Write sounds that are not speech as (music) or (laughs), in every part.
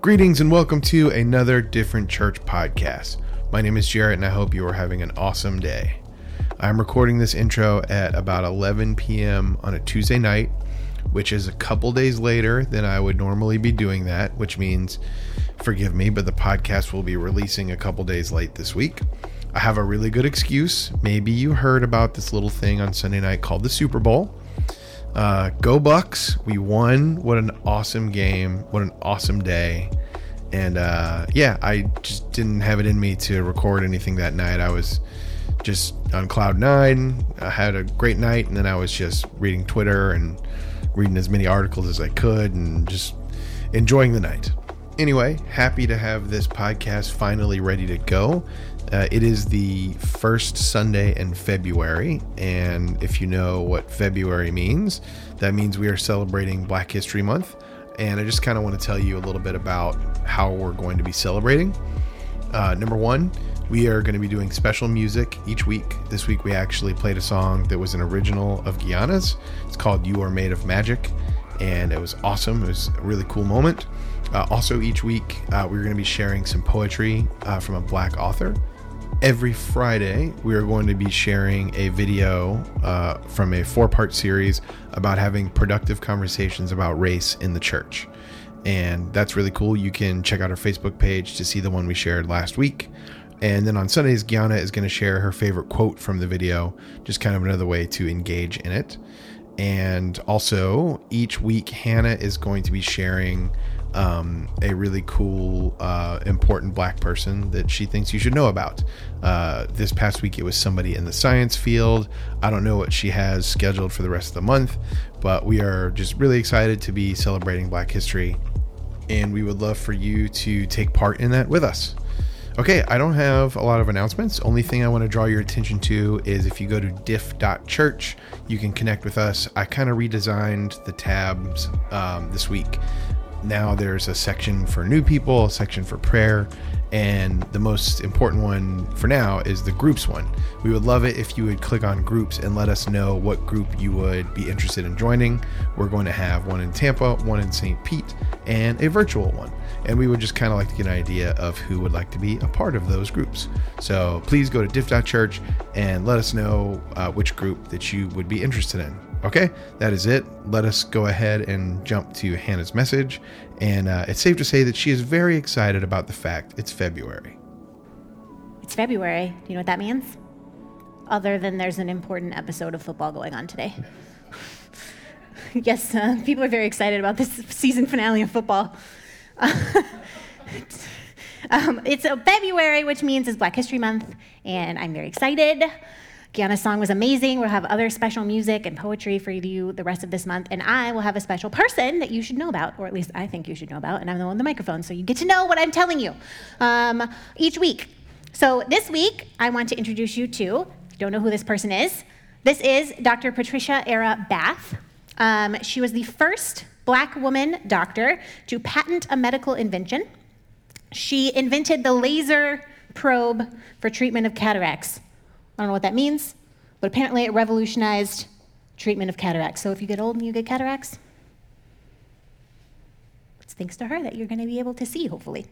Greetings and welcome to another Different Church podcast. My name is Jarrett and I hope you are having an awesome day. I'm recording this intro at about 11 p.m. on a Tuesday night, which is a couple days later than I would normally be doing that, which means, forgive me, but the podcast will be releasing a couple days late this week. I have a really good excuse. Maybe you heard about this little thing on Sunday night called the Super Bowl. Uh, go Bucs! We won. What an awesome game! What an awesome day! And uh, yeah, I just didn't have it in me to record anything that night. I was just on cloud nine. I had a great night, and then I was just reading Twitter and reading as many articles as I could, and just enjoying the night. Anyway, happy to have this podcast finally ready to go. Uh, it is the first Sunday in February, and if you know what February means, that means we are celebrating Black History Month. And I just kind of want to tell you a little bit about how we're going to be celebrating. Uh, number one, we are going to be doing special music each week. This week, we actually played a song that was an original of Gianna's. It's called You Are Made of Magic, and it was awesome. It was a really cool moment. Uh, also, each week, uh, we're going to be sharing some poetry uh, from a black author every Friday, we are going to be sharing a video uh, from a four part series about having productive conversations about race in the church. And that's really cool. You can check out our Facebook page to see the one we shared last week. And then on Sundays, Gianna is going to share her favorite quote from the video, just kind of another way to engage in it. And also, each week, Hannah is going to be sharing um, a really cool, uh, important black person that she thinks you should know about. Uh, this past week, it was somebody in the science field. I don't know what she has scheduled for the rest of the month, but we are just really excited to be celebrating Black History, and we would love for you to take part in that with us. Okay, I don't have a lot of announcements. Only thing I want to draw your attention to is if you go to diff.church, you can connect with us. I kind of redesigned the tabs um, this week now there's a section for new people, a section for prayer, and the most important one for now is the groups one. We would love it if you would click on groups and let us know what group you would be interested in joining. We're going to have one in Tampa, one in St. Pete, and a virtual one. And we would just kind of like to get an idea of who would like to be a part of those groups. So please go to diff.church and let us know uh, which group that you would be interested in. Okay, that is it. Let us go ahead and jump to Hannah's message. And uh, it's safe to say that she is very excited about the fact it's February. It's February. Do you know what that means? Other than there's an important episode of football going on today. (laughs) yes, uh, people are very excited about this season finale of football. (laughs) um, it's February, which means it's Black History Month, and I'm very excited. Gianna's song was amazing. We'll have other special music and poetry for you the rest of this month. And I will have a special person that you should know about, or at least I think you should know about. And I'm the one with the microphone, so you get to know what I'm telling you um, each week. So this week, I want to introduce you to, don't know who this person is. This is Dr. Patricia Era Bath. Um, she was the first black woman doctor to patent a medical invention. She invented the laser probe for treatment of cataracts. I don't know what that means, but apparently it revolutionized treatment of cataracts. So if you get old and you get cataracts, it's thanks to her that you're going to be able to see, hopefully.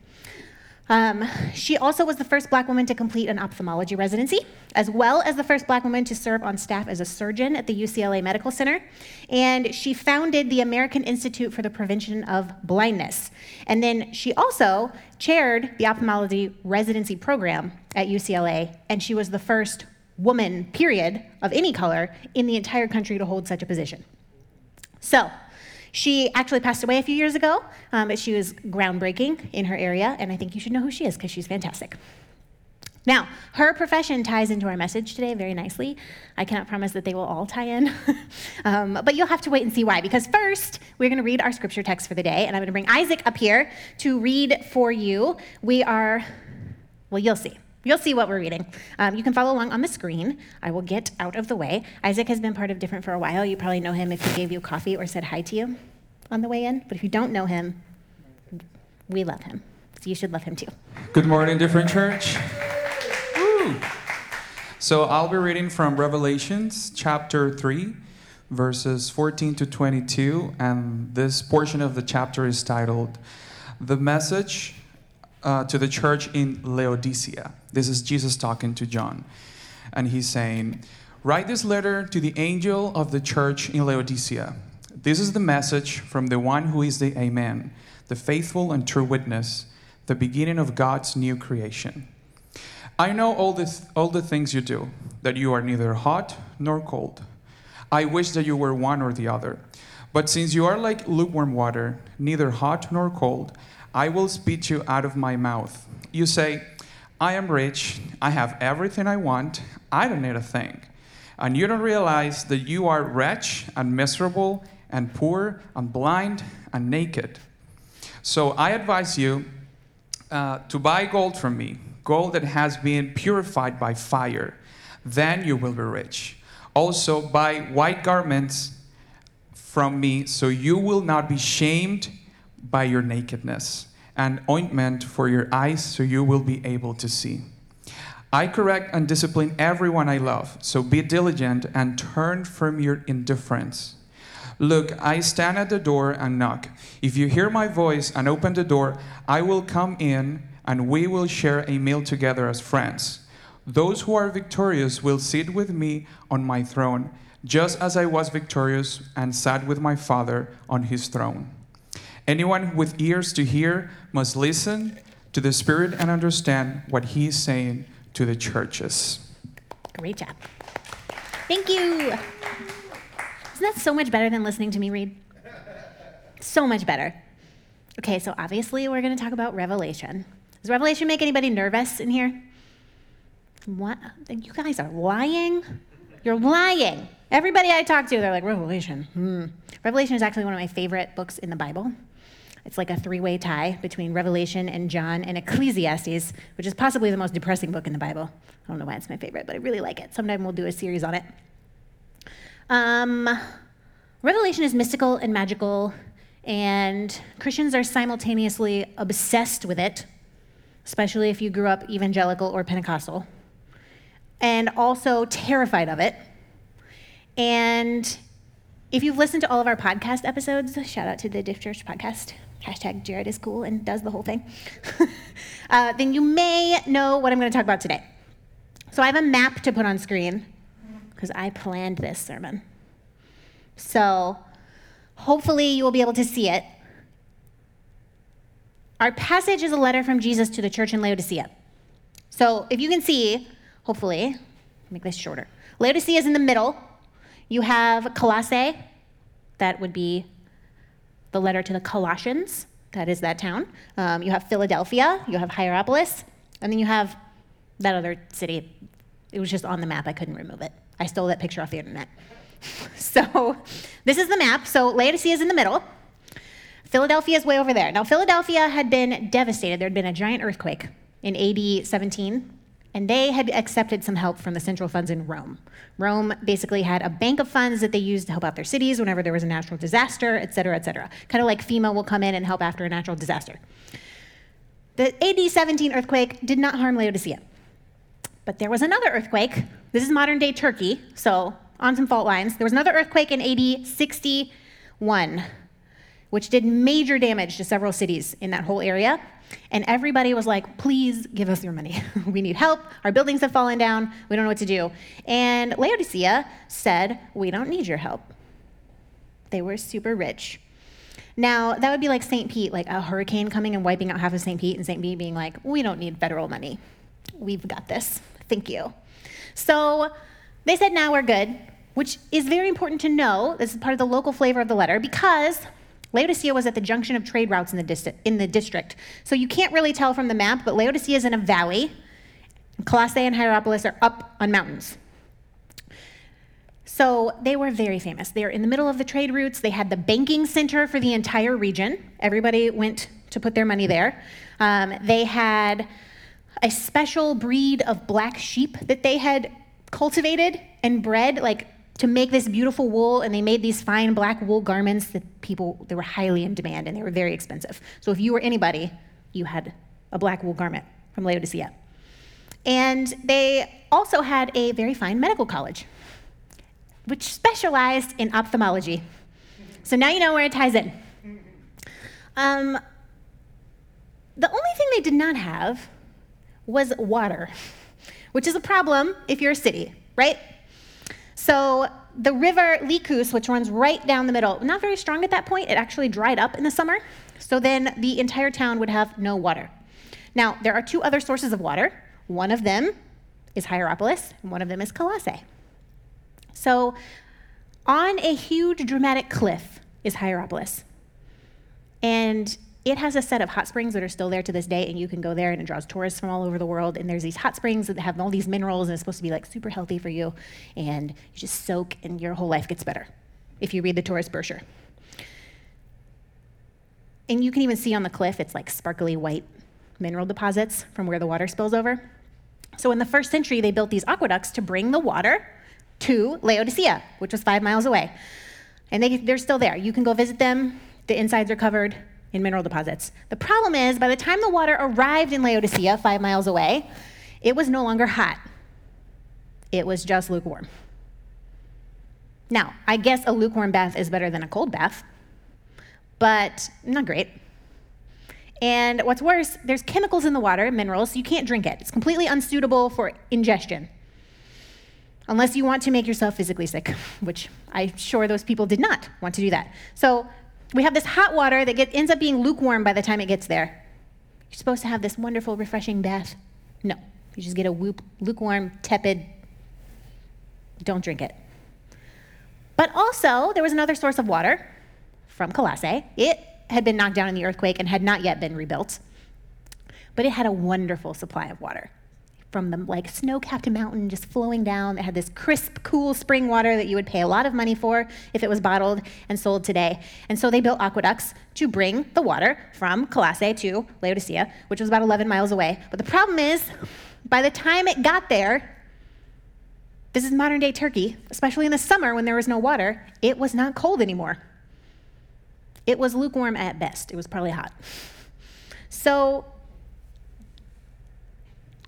Um, she also was the first black woman to complete an ophthalmology residency, as well as the first black woman to serve on staff as a surgeon at the UCLA Medical Center. And she founded the American Institute for the Prevention of Blindness. And then she also chaired the ophthalmology residency program at UCLA, and she was the first woman, period, of any color in the entire country to hold such a position. So, she actually passed away a few years ago, um, but she was groundbreaking in her area, and I think you should know who she is because she's fantastic. Now, her profession ties into our message today very nicely. I cannot promise that they will all tie in, (laughs) um, but you'll have to wait and see why. Because first, we're going to read our scripture text for the day, and I'm going to bring Isaac up here to read for you. We are, well, you'll see. You'll see what we're reading. Um, you can follow along on the screen. I will get out of the way. Isaac has been part of Different for a while. You probably know him if he gave you coffee or said hi to you on the way in. But if you don't know him, we love him. So you should love him too. Good morning, Different Church. Woo. So I'll be reading from Revelations chapter 3, verses 14 to 22. And this portion of the chapter is titled the message uh, to the church in Laodicea. This is Jesus talking to John. And he's saying, Write this letter to the angel of the church in Laodicea. This is the message from the one who is the Amen, the faithful and true witness, the beginning of God's new creation. I know all, this, all the things you do, that you are neither hot nor cold. I wish that you were one or the other. But since you are like lukewarm water, neither hot nor cold, I will spit you out of my mouth. You say, I am rich, I have everything I want, I don't need a thing. And you don't realize that you are wretched and miserable and poor and blind and naked. So I advise you uh, to buy gold from me, gold that has been purified by fire. Then you will be rich. Also, buy white garments from me, so you will not be shamed by your nakedness, and ointment for your eyes, so you will be able to see. I correct and discipline everyone I love, so be diligent and turn from your indifference. Look, I stand at the door and knock. If you hear my voice and open the door, I will come in and we will share a meal together as friends. Those who are victorious will sit with me on my throne, just as I was victorious and sat with my Father on his throne. Anyone with ears to hear must listen to the Spirit and understand what he is saying to the churches. Great job. Thank you. Isn't that so much better than listening to me read? So much better. Okay, so obviously we're going to talk about Revelation. Does Revelation make anybody nervous in here? What? You guys are lying? You're lying. Everybody I talk to, they're like, Revelation. Hmm. Revelation is actually one of my favorite books in the Bible. It's like a three way tie between Revelation and John and Ecclesiastes, which is possibly the most depressing book in the Bible. I don't know why it's my favorite, but I really like it. Sometime we'll do a series on it. Um, Revelation is mystical and magical, and Christians are simultaneously obsessed with it, especially if you grew up evangelical or Pentecostal, and also terrified of it. And if you've listened to all of our podcast episodes, shout out to the Diff Church podcast, hashtag Jared is cool and does the whole thing, (laughs) uh, then you may know what I'm going to talk about today. So I have a map to put on screen because I planned this sermon. So hopefully you will be able to see it. Our passage is a letter from Jesus to the church in Laodicea. So if you can see, hopefully, make this shorter. Laodicea is in the middle. You have Colossae, that would be the letter to the Colossians, that is that town. Um, you have Philadelphia, you have Hierapolis, and then you have that other city. It was just on the map, I couldn't remove it. I stole that picture off the internet. (laughs) so this is the map. So Laodicea is in the middle. Philadelphia is way over there. Now, Philadelphia had been devastated. There had been a giant earthquake in AD 17, and they had accepted some help from the central funds in Rome. Rome basically had a bank of funds that they used to help out their cities whenever there was a natural disaster, et cetera, et cetera. Kind of like FEMA will come in and help after a natural disaster. The AD 17 earthquake did not harm Laodicea. But there was another earthquake. This is modern day Turkey, so on some fault lines. There was another earthquake in AD 61, which did major damage to several cities in that whole area. And everybody was like, please give us your money. (laughs) we need help. Our buildings have fallen down. We don't know what to do. And Laodicea said, we don't need your help. They were super rich. Now, that would be like St. Pete, like a hurricane coming and wiping out half of St. Pete, and St. Pete being like, we don't need federal money. We've got this. Thank you. So they said, now we're good, which is very important to know. This is part of the local flavor of the letter because Laodicea was at the junction of trade routes in the, in the district. So you can't really tell from the map, but Laodicea is in a valley. Colossae and Hierapolis are up on mountains. So they were very famous. They were in the middle of the trade routes. They had the banking center for the entire region. Everybody went to put their money there. Um, they had a special breed of black sheep that they had cultivated and bred, like to make this beautiful wool, and they made these fine black wool garments that people they were highly in demand and they were very expensive. So if you were anybody, you had a black wool garment from Laodicea. And they also had a very fine medical college, which specialized in ophthalmology. So now you know where it ties in. Um, the only thing they did not have was water, which is a problem if you're a city, right? So the river Lycus, which runs right down the middle, not very strong at that point. It actually dried up in the summer. So then the entire town would have no water. Now, there are two other sources of water. One of them is Hierapolis, and one of them is Colossae. So on a huge dramatic cliff is Hierapolis. And it has a set of hot springs that are still there to this day, and you can go there and it draws tourists from all over the world. And there's these hot springs that have all these minerals, and it's supposed to be like super healthy for you. And you just soak, and your whole life gets better if you read the tourist brochure. And you can even see on the cliff, it's like sparkly white mineral deposits from where the water spills over. So in the first century, they built these aqueducts to bring the water to Laodicea, which was five miles away. And they, they're still there. You can go visit them. The insides are covered in mineral deposits. The problem is, by the time the water arrived in Laodicea, five miles away, it was no longer hot. It was just lukewarm. Now, I guess a lukewarm bath is better than a cold bath, but not great. And what's worse, there's chemicals in the water, minerals, so you can't drink it. It's completely unsuitable for ingestion. Unless you want to make yourself physically sick, which I'm sure those people did not want to do that. So we have this hot water that get, ends up being lukewarm by the time it gets there. You're supposed to have this wonderful, refreshing bath. No, you just get a whoop, lukewarm, tepid, don't drink it. But also, there was another source of water from Colossae. It had been knocked down in the earthquake and had not yet been rebuilt. But it had a wonderful supply of water from the like snow-capped mountain just flowing down. It had this crisp, cool spring water that you would pay a lot of money for if it was bottled and sold today. And so they built aqueducts to bring the water from Colossae to Laodicea, which was about 11 miles away. But the problem is, by the time it got there, this is modern day Turkey, especially in the summer when there was no water, it was not cold anymore. It was lukewarm at best. It was probably hot. So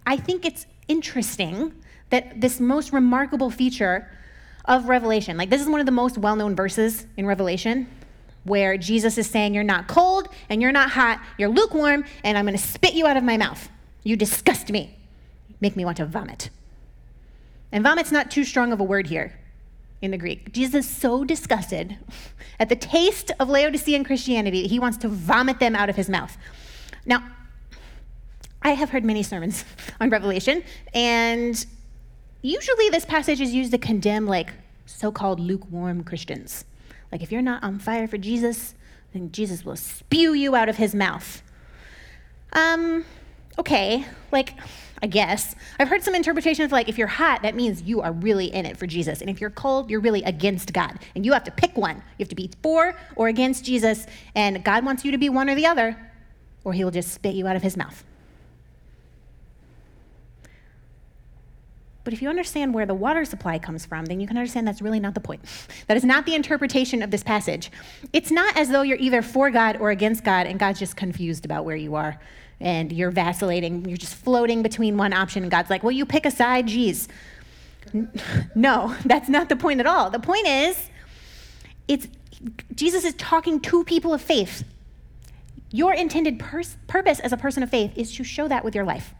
I think it's interesting that this most remarkable feature of Revelation, like this is one of the most well known verses in Revelation, where Jesus is saying, You're not cold and you're not hot, you're lukewarm, and I'm going to spit you out of my mouth. You disgust me, make me want to vomit. And vomit's not too strong of a word here in the Greek. Jesus is so disgusted (laughs) at the taste of Laodicean Christianity that he wants to vomit them out of his mouth. Now, I have heard many sermons (laughs) on Revelation, and usually this passage is used to condemn like so called lukewarm Christians. Like, if you're not on fire for Jesus, then Jesus will spew you out of his mouth. Um, okay, like, I guess. I've heard some interpretations like if you're hot, that means you are really in it for Jesus. And if you're cold, you're really against God. And you have to pick one. You have to be for or against Jesus. And God wants you to be one or the other, or he will just spit you out of his mouth. But if you understand where the water supply comes from, then you can understand that's really not the point. That is not the interpretation of this passage. It's not as though you're either for God or against God, and God's just confused about where you are and you're vacillating. You're just floating between one option, and God's like, well, you pick a side, geez. (laughs) No, that's not the point at all. The point is, it's Jesus is talking to people of faith. Your intended pers- purpose as a person of faith is to show that with your life.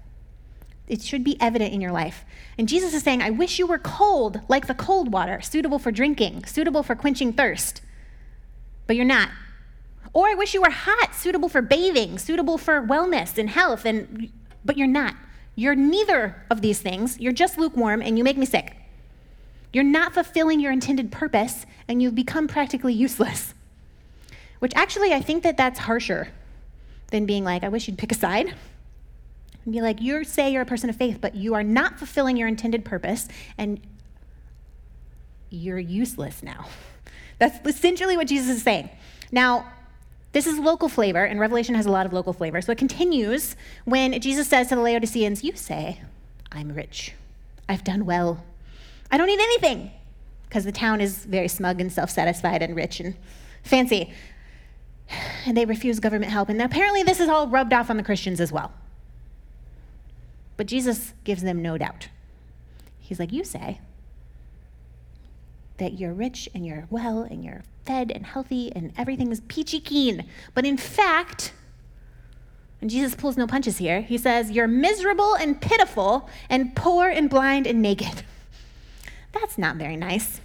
It should be evident in your life. And Jesus is saying, I wish you were cold like the cold water, suitable for drinking, suitable for quenching thirst. But you're not. Or I wish you were hot, suitable for bathing, suitable for wellness and health, and but you're not. You're neither of these things. You're just lukewarm and you make me sick. You're not fulfilling your intended purpose and you've become practically useless. Which actually I think that that's harsher than being like, I wish you'd pick a side and be like, you say you're a person of faith, but you are not fulfilling your intended purpose, and you're useless now. (laughs) That's essentially what Jesus is saying. Now, this is local flavor, and Revelation has a lot of local flavor. So it continues when Jesus says to the Laodiceans, You say, I'm rich. I've done well. I don't need anything. Because the town is very smug and self satisfied and rich and fancy. (sighs) And they refuse government help. And apparently, this is all rubbed off on the Christians as well. But Jesus gives them no doubt. He's like, You say that you're rich and you're well and you're fed and healthy and everything is peachy keen. But in fact, And Jesus pulls no punches here. He says, You're miserable and pitiful, and poor and blind and naked. (laughs) That's not very nice.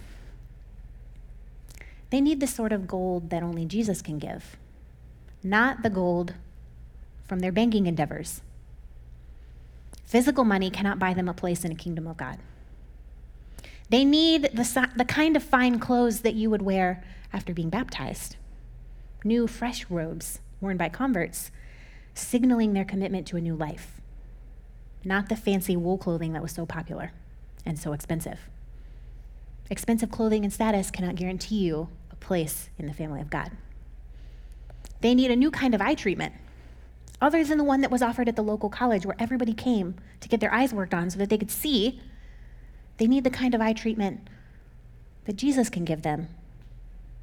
They need the sort of gold that only Jesus can give, not the gold from their banking endeavors. Physical money cannot buy them a place in a kingdom of God. They need the, the kind of fine clothes that you would wear after being baptized new, fresh robes worn by converts, signaling their commitment to a new life, not the fancy wool clothing that was so popular and so expensive. Expensive clothing and status cannot guarantee you a place in the family of God. They need a new kind of eye treatment, other than the one that was offered at the local college where everybody came to get their eyes worked on so that they could see. They need the kind of eye treatment that Jesus can give them.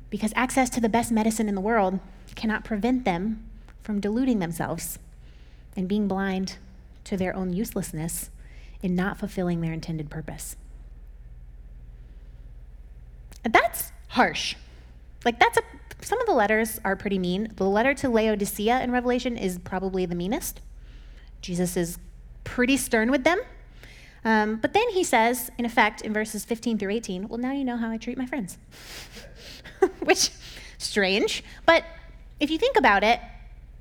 Because access to the best medicine in the world cannot prevent them from deluding themselves and being blind to their own uselessness in not fulfilling their intended purpose. That's harsh. Like, that's a, some of the letters are pretty mean. The letter to Laodicea in Revelation is probably the meanest. Jesus is pretty stern with them. Um, but then he says, in effect, in verses 15 through 18, well, now you know how I treat my friends. (laughs) Which, strange. But if you think about it,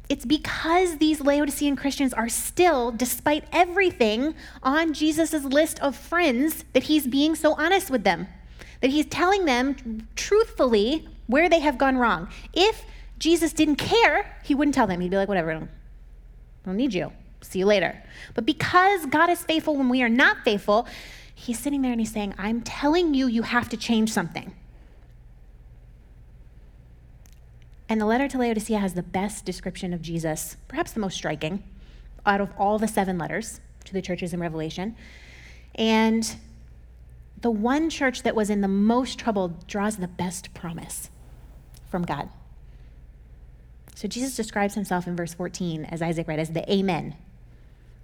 it's because these Laodicean Christians are still, despite everything, on Jesus' list of friends that he's being so honest with them that he's telling them truthfully where they have gone wrong. If Jesus didn't care, he wouldn't tell them. He'd be like, whatever, I don't, I don't need you. See you later. But because God is faithful when we are not faithful, he's sitting there and he's saying, I'm telling you, you have to change something. And the letter to Laodicea has the best description of Jesus, perhaps the most striking, out of all the seven letters to the churches in Revelation. And the one church that was in the most trouble draws the best promise from God. So Jesus describes himself in verse 14, as Isaac read, as the Amen,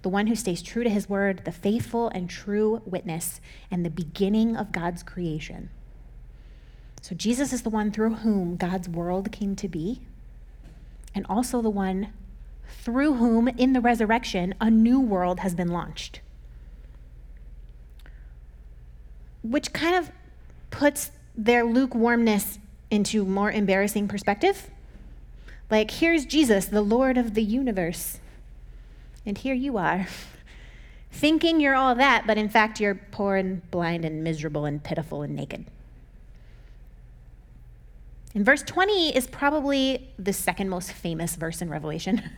the one who stays true to his word, the faithful and true witness, and the beginning of God's creation. So Jesus is the one through whom God's world came to be, and also the one through whom, in the resurrection, a new world has been launched. which kind of puts their lukewarmness into more embarrassing perspective. Like, here's Jesus, the Lord of the universe. And here you are, (laughs) thinking you're all that, but in fact, you're poor and blind and miserable and pitiful and naked. And verse 20 is probably the second most famous verse in Revelation. (laughs)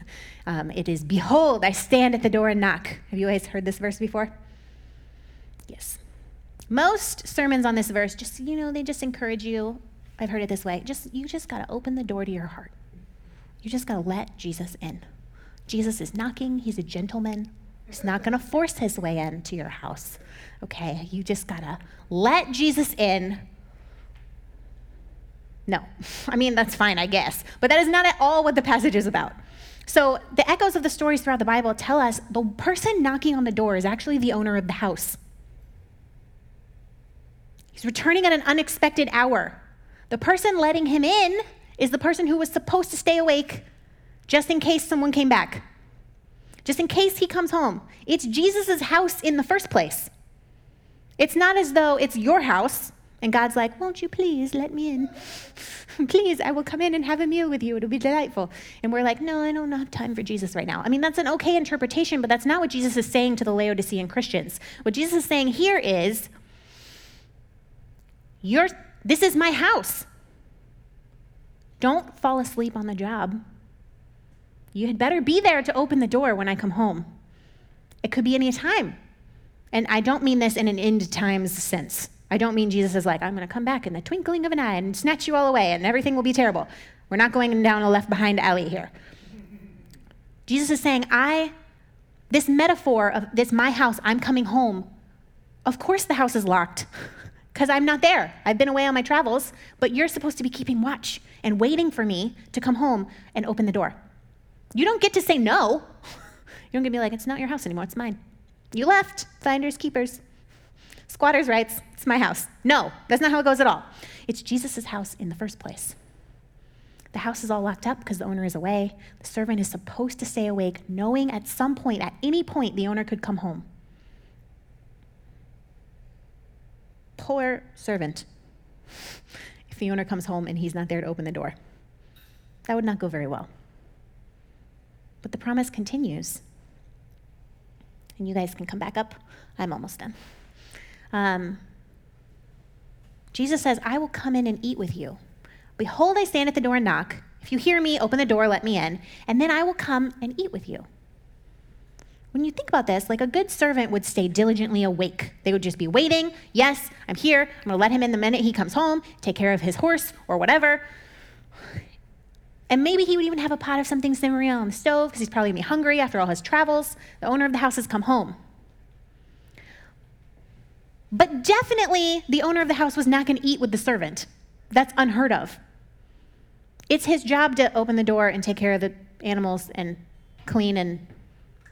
Um, it is, Behold, I stand at the door and knock. Have you guys heard this verse before? Yes. Most sermons on this verse just, you know, they just encourage you. I've heard it this way. Just you just got to open the door to your heart. You just got to let Jesus in. Jesus is knocking. He's a gentleman. He's not going to force his way into your house. Okay? You just got to let Jesus in. No. (laughs) I mean, that's fine, I guess. But that is not at all what the passage is about. So, the echoes of the stories throughout the Bible tell us the person knocking on the door is actually the owner of the house. He's returning at an unexpected hour. The person letting him in is the person who was supposed to stay awake just in case someone came back, just in case he comes home. It's Jesus' house in the first place. It's not as though it's your house and God's like, Won't you please let me in? (laughs) please, I will come in and have a meal with you. It'll be delightful. And we're like, No, I don't have time for Jesus right now. I mean, that's an okay interpretation, but that's not what Jesus is saying to the Laodicean Christians. What Jesus is saying here is, you're, this is my house. Don't fall asleep on the job. You had better be there to open the door when I come home. It could be any time. And I don't mean this in an end times sense. I don't mean Jesus is like, I'm going to come back in the twinkling of an eye and snatch you all away and everything will be terrible. We're not going down a left behind alley here. Jesus is saying, I, this metaphor of this my house, I'm coming home. Of course the house is locked. (laughs) because I'm not there. I've been away on my travels, but you're supposed to be keeping watch and waiting for me to come home and open the door. You don't get to say no. You don't get to be like, it's not your house anymore, it's mine. You left, finders, keepers. Squatters' rights, it's my house. No, that's not how it goes at all. It's Jesus' house in the first place. The house is all locked up because the owner is away. The servant is supposed to stay awake, knowing at some point, at any point, the owner could come home. Poor servant. If the owner comes home and he's not there to open the door, that would not go very well. But the promise continues. And you guys can come back up. I'm almost done. Um, Jesus says, I will come in and eat with you. Behold, I stand at the door and knock. If you hear me, open the door, let me in, and then I will come and eat with you. When you think about this, like a good servant would stay diligently awake. They would just be waiting. Yes, I'm here. I'm going to let him in the minute he comes home, take care of his horse or whatever. And maybe he would even have a pot of something simmering on the stove because he's probably going to be hungry after all his travels. The owner of the house has come home. But definitely, the owner of the house was not going to eat with the servant. That's unheard of. It's his job to open the door and take care of the animals and clean and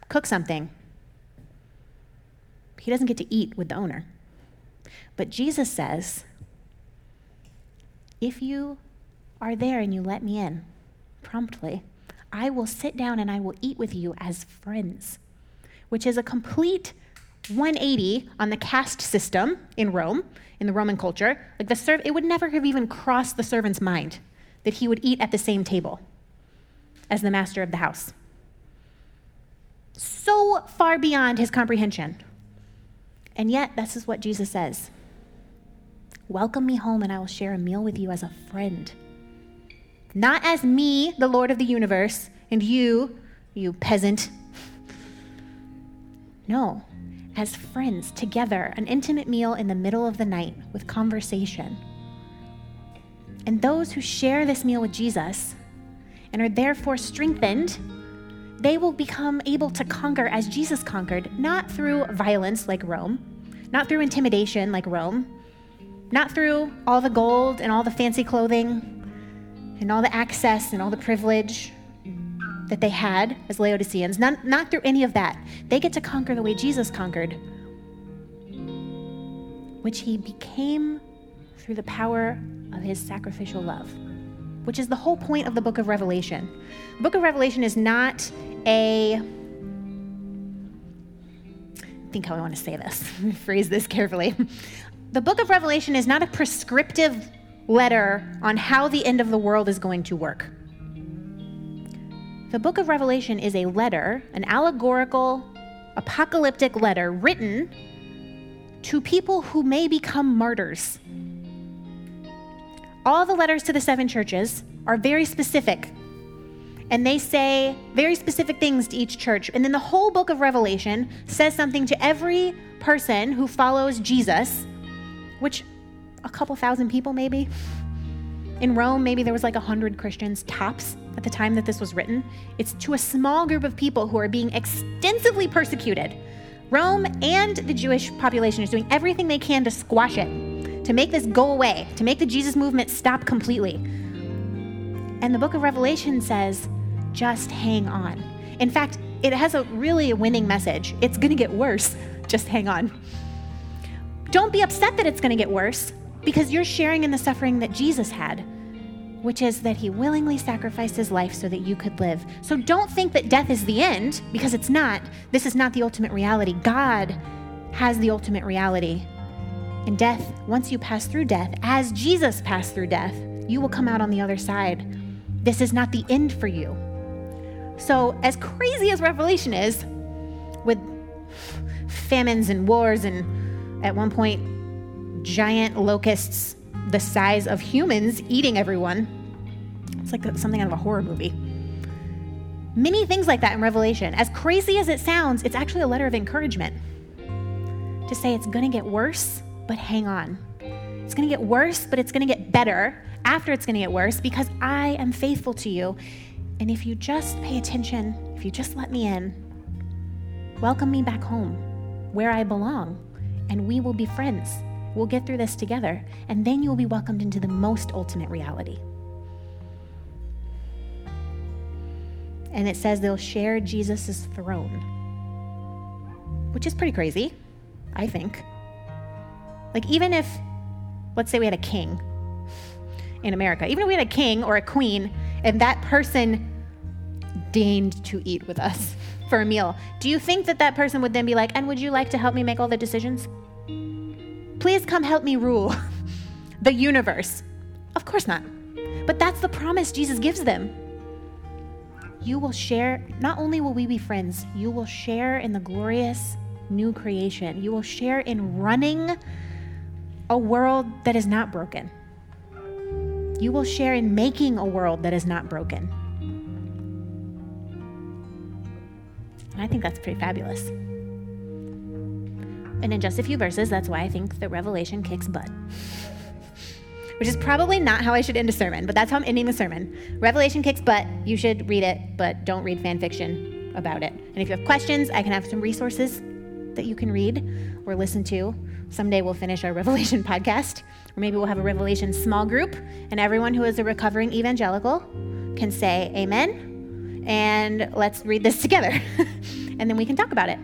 cook something. He doesn't get to eat with the owner. But Jesus says, if you are there and you let me in promptly, I will sit down and I will eat with you as friends, which is a complete 180 on the caste system in Rome, in the Roman culture. Like the serv- it would never have even crossed the servant's mind that he would eat at the same table as the master of the house. So far beyond his comprehension. And yet, this is what Jesus says Welcome me home, and I will share a meal with you as a friend. Not as me, the Lord of the universe, and you, you peasant. No, as friends together, an intimate meal in the middle of the night with conversation. And those who share this meal with Jesus and are therefore strengthened, they will become able to conquer as Jesus conquered, not through violence like Rome, not through intimidation like Rome, not through all the gold and all the fancy clothing and all the access and all the privilege that they had as Laodiceans, not, not through any of that. They get to conquer the way Jesus conquered, which he became through the power of his sacrificial love, which is the whole point of the book of Revelation. The book of Revelation is not a I think how I want to say this, (laughs) phrase this carefully. The book of Revelation is not a prescriptive letter on how the end of the world is going to work. The book of Revelation is a letter, an allegorical, apocalyptic letter written to people who may become martyrs. All the letters to the seven churches are very specific, and they say very specific things to each church. And then the whole book of Revelation says something to every person who follows Jesus, which a couple thousand people maybe. In Rome, maybe there was like 100 Christians tops at the time that this was written. It's to a small group of people who are being extensively persecuted. Rome and the Jewish population is doing everything they can to squash it, to make this go away, to make the Jesus movement stop completely. And the book of Revelation says, just hang on. In fact, it has a really a winning message. It's going to get worse. (laughs) Just hang on. Don't be upset that it's going to get worse because you're sharing in the suffering that Jesus had, which is that he willingly sacrificed his life so that you could live. So don't think that death is the end, because it's not. This is not the ultimate reality. God has the ultimate reality. And death, once you pass through death, as Jesus passed through death, you will come out on the other side. This is not the end for you. So, as crazy as Revelation is, with famines and wars, and at one point, giant locusts the size of humans eating everyone. It's like something out of a horror movie. Many things like that in Revelation. As crazy as it sounds, it's actually a letter of encouragement to say it's going to get worse, but hang on. It's going to get worse, but it's going to get better after it's going to get worse because I am faithful to you. And if you just pay attention, if you just let me in, welcome me back home where I belong, and we will be friends. We'll get through this together, and then you will be welcomed into the most ultimate reality. And it says they'll share Jesus' throne, which is pretty crazy, I think. Like, even if, let's say we had a king in America, even if we had a king or a queen and that person deigned to eat with us (laughs) for a meal, do you think that that person would then be like, and would you like to help me make all the decisions? Please come help me rule (laughs) the universe. Of course not. But that's the promise Jesus gives them. You will share, not only will we be friends, you will share in the glorious new creation. You will share in running a world that is not broken. You will share in making a world that is not broken. And I think that's pretty fabulous. And in just a few verses, that's why I think that Revelation kicks butt. (laughs) Which is probably not how I should end a sermon, but that's how I'm ending the sermon. Revelation kicks butt. You should read it, but don't read fan fiction about it. And if you have questions, I can have some resources that you can read or listen to. Someday we'll finish our (laughs) Revelation podcast, or maybe we'll have a Revelation small group, and everyone who is a recovering evangelical can say amen, and let's read this (laughs) together, and then we can talk about it.